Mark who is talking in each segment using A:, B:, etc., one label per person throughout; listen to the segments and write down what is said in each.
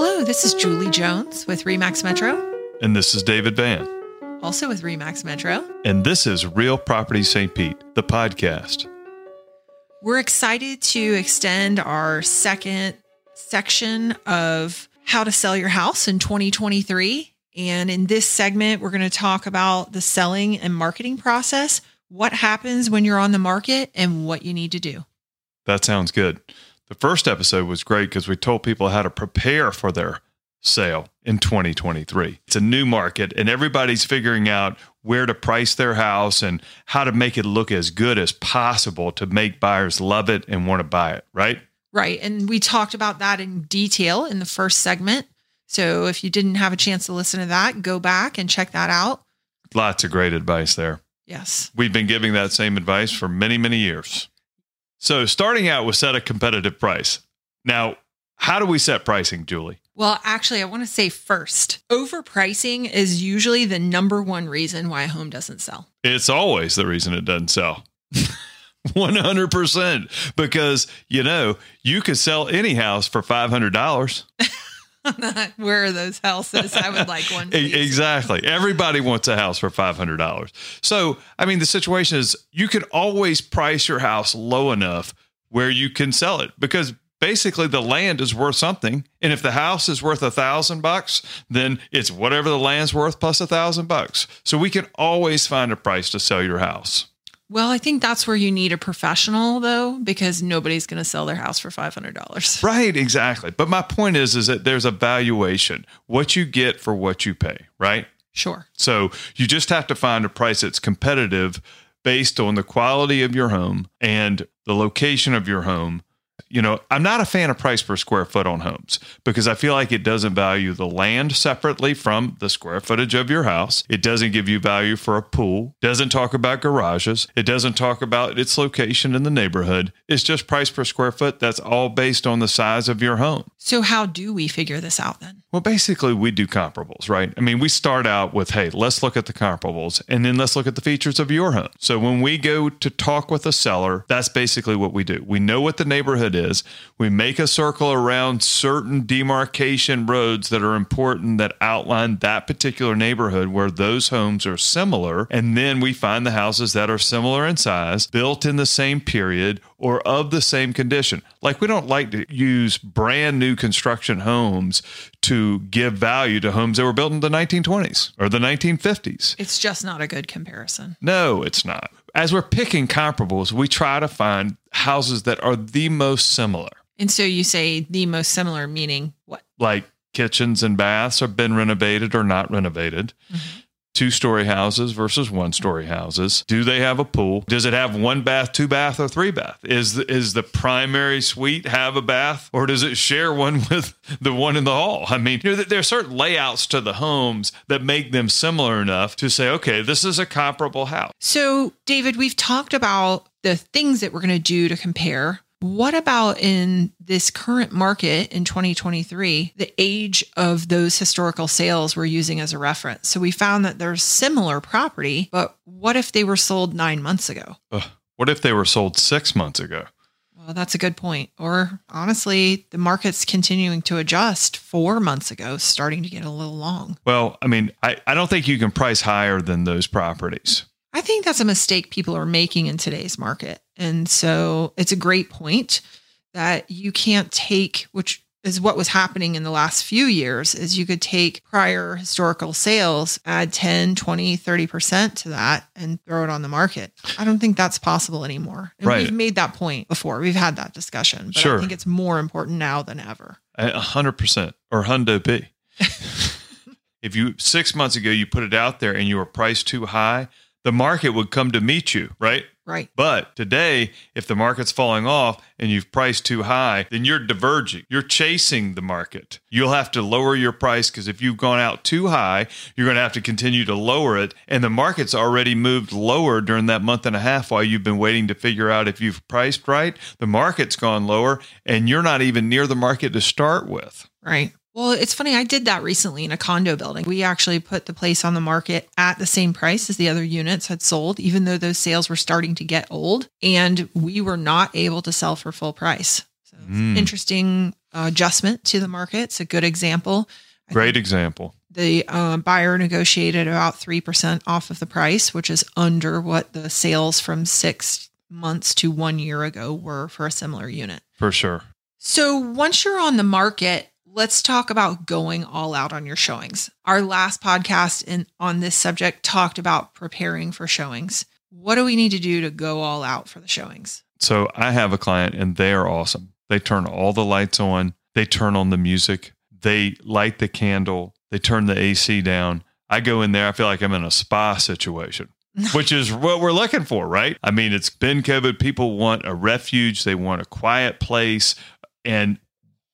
A: Hello, this is Julie Jones with Remax Metro,
B: And this is David Vann.
A: also with Remax Metro.
B: And this is Real Property St. Pete, the podcast.
A: We're excited to extend our second section of how to sell your house in 2023. And in this segment, we're going to talk about the selling and marketing process, what happens when you're on the market, and what you need to do.
B: That sounds good. The first episode was great because we told people how to prepare for their sale in 2023. It's a new market and everybody's figuring out where to price their house and how to make it look as good as possible to make buyers love it and want to buy it, right?
A: Right. And we talked about that in detail in the first segment. So if you didn't have a chance to listen to that, go back and check that out.
B: Lots of great advice there.
A: Yes.
B: We've been giving that same advice for many, many years. So, starting out with set a competitive price. Now, how do we set pricing, Julie?
A: Well, actually, I want to say first, overpricing is usually the number one reason why a home doesn't sell.
B: It's always the reason it doesn't sell. 100% because you know you could sell any house for $500
A: Where are those houses? I would like one. Please.
B: exactly everybody wants a house for $500 so i mean the situation is you can always price your house low enough where you can sell it because basically the land is worth something and if the house is worth a thousand bucks then it's whatever the land's worth plus a thousand bucks so we can always find a price to sell your house
A: Well, I think that's where you need a professional, though, because nobody's going to sell their house for $500.
B: Right, exactly. But my point is is that there's a valuation. What you get for what you pay, right?
A: Sure.
B: So you just have to find a price that's competitive based on the quality of your home and the location of your home. You know, I'm not a fan of price per square foot on homes because I feel like it doesn't value the land separately from the square footage of your house. It doesn't give you value for a pool, doesn't talk about garages, it doesn't talk about its location in the neighborhood. It's just price per square foot. That's all based on the size of your home.
A: So, how do we figure this out then?
B: Well, basically, we do comparables, right? I mean, we start out with, hey, let's look at the comparables and then let's look at the features of your home. So when we go to talk with a seller, that's basically what we do. We know what the neighborhood is. We make a circle around certain demarcation roads that are important that outline that particular neighborhood where those homes are similar. And then we find the houses that are similar in size, built in the same period, or of the same condition. Like, we don't like to use brand new construction homes to give value to homes that were built in the 1920s or the 1950s.
A: It's just not a good comparison.
B: No, it's not. As we're picking comparables, we try to find houses that are the most similar,
A: And so you say the most similar, meaning what?
B: like kitchens and baths have been renovated or not renovated. Mm-hmm. Two story houses versus one story houses. Do they have a pool? Does it have one bath, two bath, or three bath? Is the, is the primary suite have a bath, or does it share one with the one in the hall? I mean, you know, there are certain layouts to the homes that make them similar enough to say, okay, this is a comparable house.
A: So, David, we've talked about the things that we're going to do to compare. What about in this current market in 2023, the age of those historical sales we're using as a reference? So we found that there's similar property, but what if they were sold nine months ago?
B: Ugh, what if they were sold six months ago?
A: Well, that's a good point. Or honestly, the market's continuing to adjust four months ago, starting to get a little long.
B: Well, I mean, I, I don't think you can price higher than those properties.
A: I think that's a mistake people are making in today's market. And so it's a great point that you can't take, which is what was happening in the last few years, is you could take prior historical sales, add 10, 20, 30% to that and throw it on the market. I don't think that's possible anymore. And
B: Right.
A: we've made that point before. We've had that discussion. But
B: Sure.
A: I think it's more important now than ever.
B: A hundred percent or hundo B. if you six months ago you put it out there and you were priced too high, the market would come to meet you, right?
A: Right.
B: But today, if the market's falling off and you've priced too high, then you're diverging. You're chasing the market. You'll have to lower your price because if you've gone out too high, you're going to have to continue to lower it. And the market's already moved lower during that month and a half while you've been waiting to figure out if you've priced right. The market's gone lower and you're not even near the market to start with.
A: Right. Well, it's funny. I did that recently in a condo building. We actually put the place on the market at the same price as the other units had sold, even though those sales were starting to get old and we were not able to sell for full price. So
B: Mm.
A: Interesting uh, adjustment to the market. It's a good example. I
B: Great example.
A: the uh, buyer negotiated about 3% off of the price, which is under what the sales from six months to one year ago were for a similar unit.
B: For sure.
A: So once you're on the market, let's talk about going all out on your showings. Our last podcast in, on this subject talked about preparing for showings. What do we need to do to go all out for the showings?
B: So I have a client and they are awesome. They turn all the lights on, they turn on the music, they light the candle, they turn the AC down. I go in there, I feel like I'm in a spa situation. Which is what we're looking for, right? I mean, it's been COVID. People want a refuge. They want a quiet place. And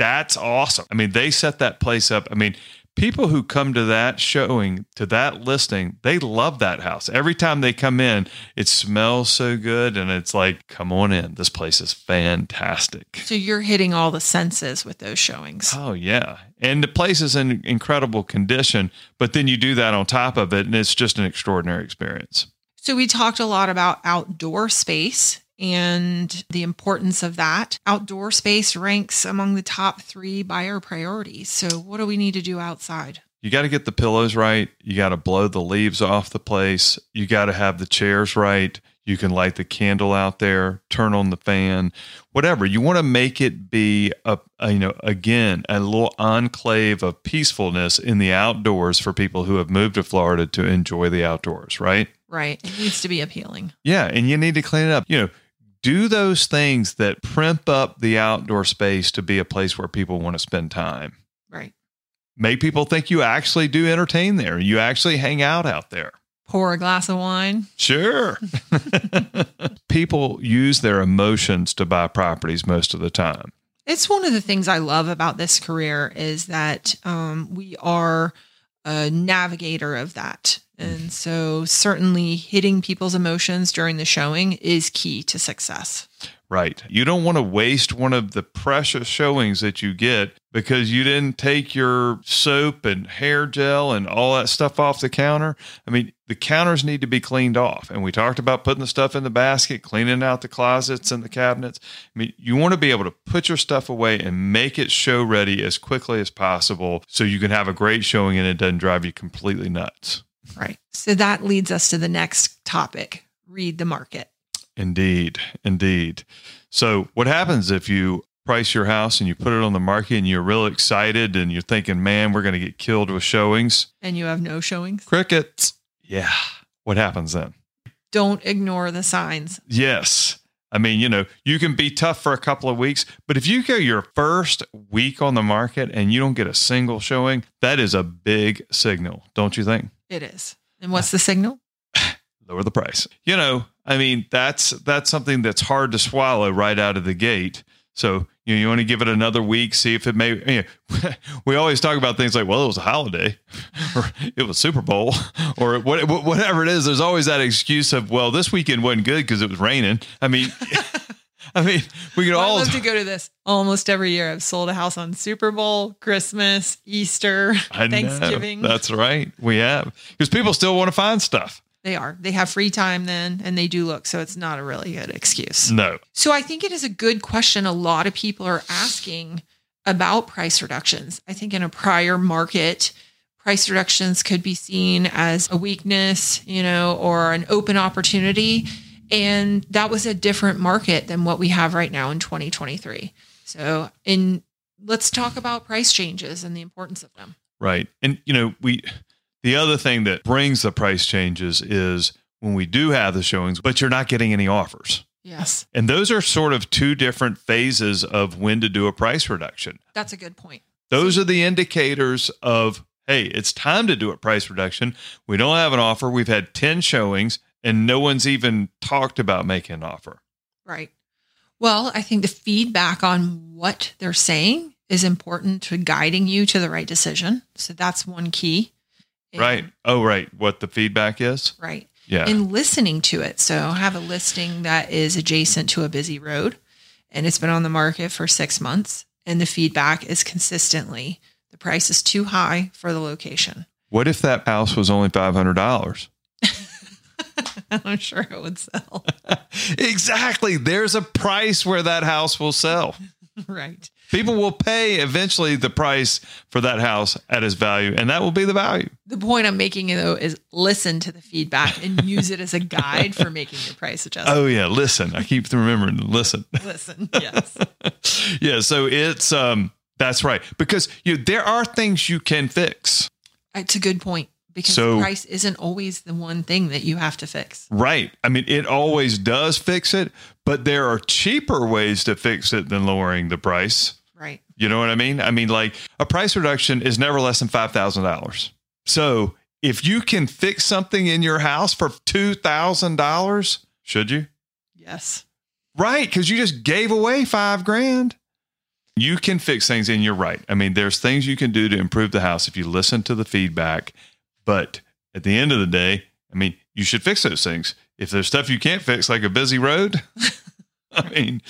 B: that's awesome. I mean, they set that place up. I mean, people who come to that showing, to that listing, they love that house. Every time they come in, it smells so good. And it's like, come on in. This place is fantastic.
A: So you're hitting all the senses with those showings.
B: Oh, yeah. And the place is in incredible condition. But then you do that on top of it, and it's just an extraordinary experience.
A: So we talked a lot about outdoor space and the importance of that. Outdoor space ranks among the top three buyer priorities. So what do we need to do outside?
B: You got to get the pillows right. You got to blow the leaves off the place. You got to have the chairs right. You can light the candle out there, turn on the fan, whatever. You want to make it be a, a, you know, again, a little enclave of peacefulness in the outdoors for people who have moved to Florida to enjoy the outdoors, right?
A: Right. It needs to be appealing.
B: Yeah, and you need to clean it up. You know, do those things that primp up the outdoor space to be a place where people want to spend time.
A: Right.
B: Make people think you actually do entertain there. You actually hang out out there.
A: Pour a glass of wine.
B: Sure. people use their emotions to buy properties most of the time.
A: It's one of the things I love about this career is that um, we are a navigator of that. And so, certainly, hitting people's emotions during the showing is key to success.
B: Right. You don't want to waste one of the precious showings that you get because you didn't take your soap and hair gel and all that stuff off the counter. I mean, the counters need to be cleaned off. And we talked about putting the stuff in the basket, cleaning out the closets and the cabinets. I mean, you want to be able to put your stuff away and make it show ready as quickly as possible so you can have a great showing and it doesn't drive you completely nuts.
A: Right. So, that leads us to the next topic read the market.
B: Indeed, indeed. So, what happens if you price your house and you put it on the market and you're real excited and you're thinking, man, we're going to get killed with showings?
A: And you have no showings?
B: Crickets. Yeah. What happens then?
A: Don't ignore the signs.
B: Yes. I mean, you know, you can be tough for a couple of weeks, but if you go your first week on the market and you don't get a single showing, that is a big signal, don't you think?
A: It is. And what's the signal?
B: Lower the price. You know, I mean, that's that's something that's hard to swallow right out of the gate. So you know, you want to give it another week, see if it may. You know, we always talk about things like, well, it was a holiday, or it was Super Bowl, or whatever it is. There's always that excuse of, well, this weekend wasn't good because it was raining. I mean, I mean, we could all
A: love to go to this almost every year. I've sold a house on Super Bowl, Christmas, Easter,
B: I know.
A: Thanksgiving.
B: That's right, we have because people still want to find stuff.
A: They are. They have free time then and they do look. So it's not a really good excuse.
B: No,
A: So I think it is a good question. A lot of people are asking about price reductions. I think in a prior market, price reductions could be seen as a weakness, you know, or an open opportunity. And that was a different market than what we have right now in 2023. So in let's talk about price changes and the importance of them.
B: Right. And you know, we the other thing that brings the price changes is when we do have the showings, but you're not getting any offers.
A: Yes.
B: And those are sort of two different phases of when to do a price reduction.
A: That's a good point.
B: Those are the indicators of, hey, it's time to do a price reduction. We don't have an offer. We've had 10 showings and no one's even talked about making an offer.
A: Right. Well, I think the feedback on what they're saying is important to guiding you to the right decision. So that's one key. And-
B: Right. Oh, right. What the feedback is?
A: Right.
B: Yeah.
A: And listening to it. So have a listing that is adjacent to a busy road and it's been on the market for six months. And the feedback is consistently the price is too high for the location.
B: what if that house was only $500?
A: I'm sure it would sell.
B: exactly. There's a price where that house will sell.
A: right.
B: People will pay eventually the price for that house at its value, and that will be the value.
A: The point I'm making though is listen to the feedback and use it as a guide for making your price adjustment.
B: Oh yeah, listen. I keep remembering to listen.
A: Listen, yes.
B: yeah, so it's um that's right. Because you there are things you can fix.
A: It's a good point because
B: So-
A: price isn't always the one thing that you have to fix.
B: Right. I mean, it always does fix it, but there are cheaper ways to fix it than lowering the price.
A: Right.
B: You know what I mean? I mean, like a price reduction is never less than $5,000. So if you can fix something in your house for $2,000, should you?
A: Yes.
B: Right. Because you just gave away five grand. You can fix things, and you're right. I mean, there's things you can do to improve the house if you listen to the feedback. But at the end of the day, I mean, you should fix those things. If there's stuff you can't fix, like a busy road, I mean,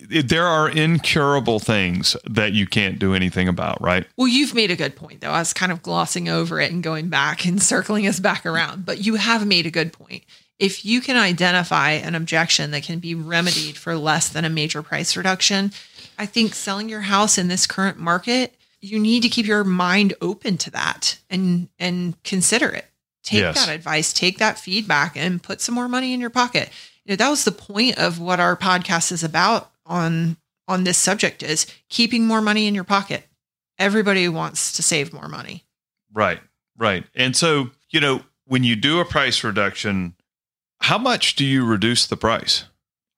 B: there are incurable things that you can't do anything about, right?
A: Well, you've made a good point, though. I was kind of glossing over it and going back and circling us back around, but you have made a good point. If you can identify an objection that can be remedied for less than a major price reduction, I think selling your house in this current market, you need to keep your mind open to that and and consider it. Take
B: Yes.
A: that advice, take that feedback, and put some more money in your pocket. You know, that was the point of what our podcast is about on on this subject is keeping more money in your pocket everybody wants to save more money.
B: Right, right. And so, you know, when you do a price reduction, how much do you reduce the price?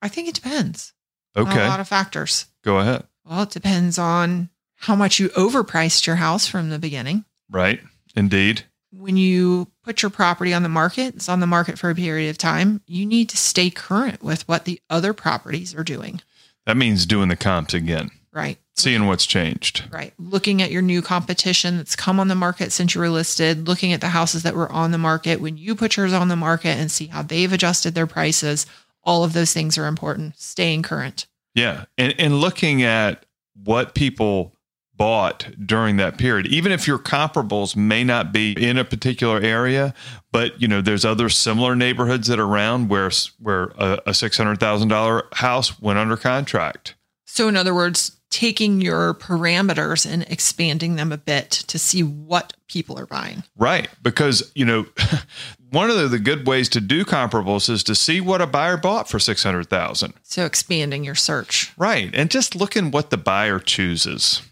A: I think it depends
B: Okay,
A: a lot of factors.
B: go ahead.
A: Well, it depends on how much you overpriced your house from the beginning.
B: Right, indeed.
A: When you put your property on the market, it's on the market for a period of time, you need to stay current with what the other properties are doing,
B: That means doing the comps again,
A: right?
B: seeing what's changed.
A: Right. Looking at your new competition that's come on the market since you were listed, looking at the houses that were on the market when you put yours on the market and see how they've adjusted their prices. All of those things are important. Staying current.
B: Yeah. And, and looking at what people bought during that period, even if your comparables may not be in a particular area, but you know, there's other similar neighborhoods that are around where, where a, a $600,000 house went under contract.
A: So, in other words, taking your parameters and expanding them a bit to see what people are buying.
B: Right. Because, you know, one of the, the good ways to do comparables is to see what a buyer bought for 600,000.
A: So, expanding your search.
B: Right. And just looking what the buyer chooses.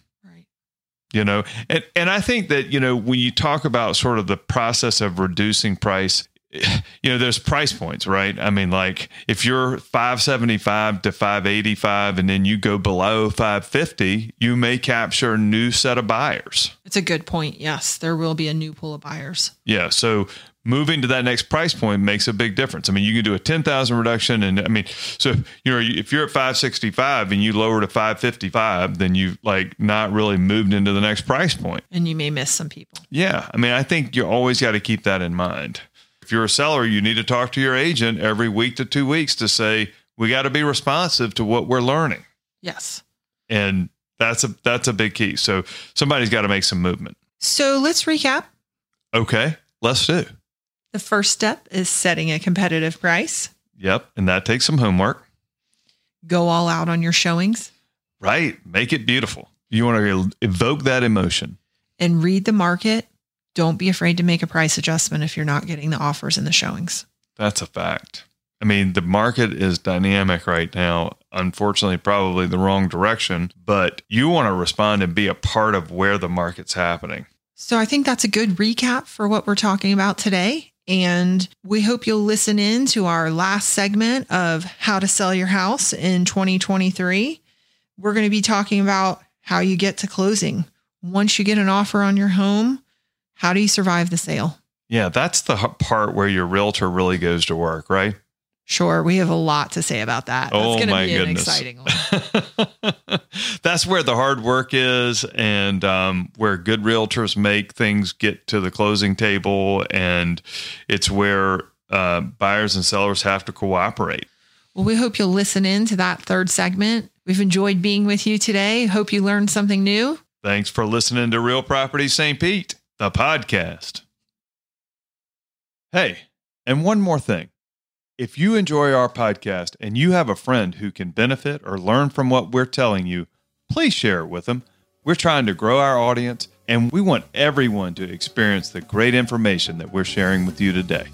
B: You know and and i think that you know when you talk about sort of the process of reducing price you know there's price points right i mean like if you're 575 to 585 and then you go below 550 you may capture a new set of buyers
A: It's a good point. Yes, there will be a new pool of buyers.
B: yeah so moving to that next price point makes a big difference i mean you can do a 10000 reduction and i mean so you know if you're at 565 and you lower to 555 then you've like not really moved into the next price point
A: And you may miss some people.
B: Yeah. I mean, I think you always got to keep that in mind. If you're a seller, you need to talk to your agent every week to two weeks to say, we got to be responsive to what we're learning.
A: Yes.
B: And that's a that's a big key. So somebody's got to make some movement.
A: So, let's recap.
B: Okay, let's do.
A: The first step is setting a competitive price.
B: Yep. And that takes some homework.
A: Go all out on your showings
B: Right. Make it beautiful. You want to evoke that emotion.
A: and read the market. Don't be afraid to make a price adjustment if you're not getting the offers in the showings.
B: That's a fact. I mean, the market is dynamic right now. Unfortunately, probably the wrong direction, but you want to respond and be a part of where the market's happening.
A: So I think that's a good recap for what we're talking about today. And we hope you'll listen in to our last segment of how to sell your house in 2023. We're going to be talking about how you get to closing. Once you get an offer on your home, how do you survive the sale?
B: Yeah, that's the part where your realtor really goes to work, right?
A: Sure, we have a lot to say about that.
B: Oh,
A: That's going
B: my
A: to be an
B: goodness.
A: exciting one.
B: that's where the hard work is and um, where good realtors make things get to the closing table. And it's where uh, buyers and sellers have to cooperate.
A: Well, we hope you'll listen in to that third segment. We've enjoyed being with you today. Hope you learned something new.
B: Thanks for listening to Real Property St. Pete, the podcast. Hey, and one more thing. If you enjoy our podcast and you have a friend who can benefit or learn from what we're telling you, please share it with them. We're trying to grow our audience and we want everyone to experience the great information that we're sharing with you today.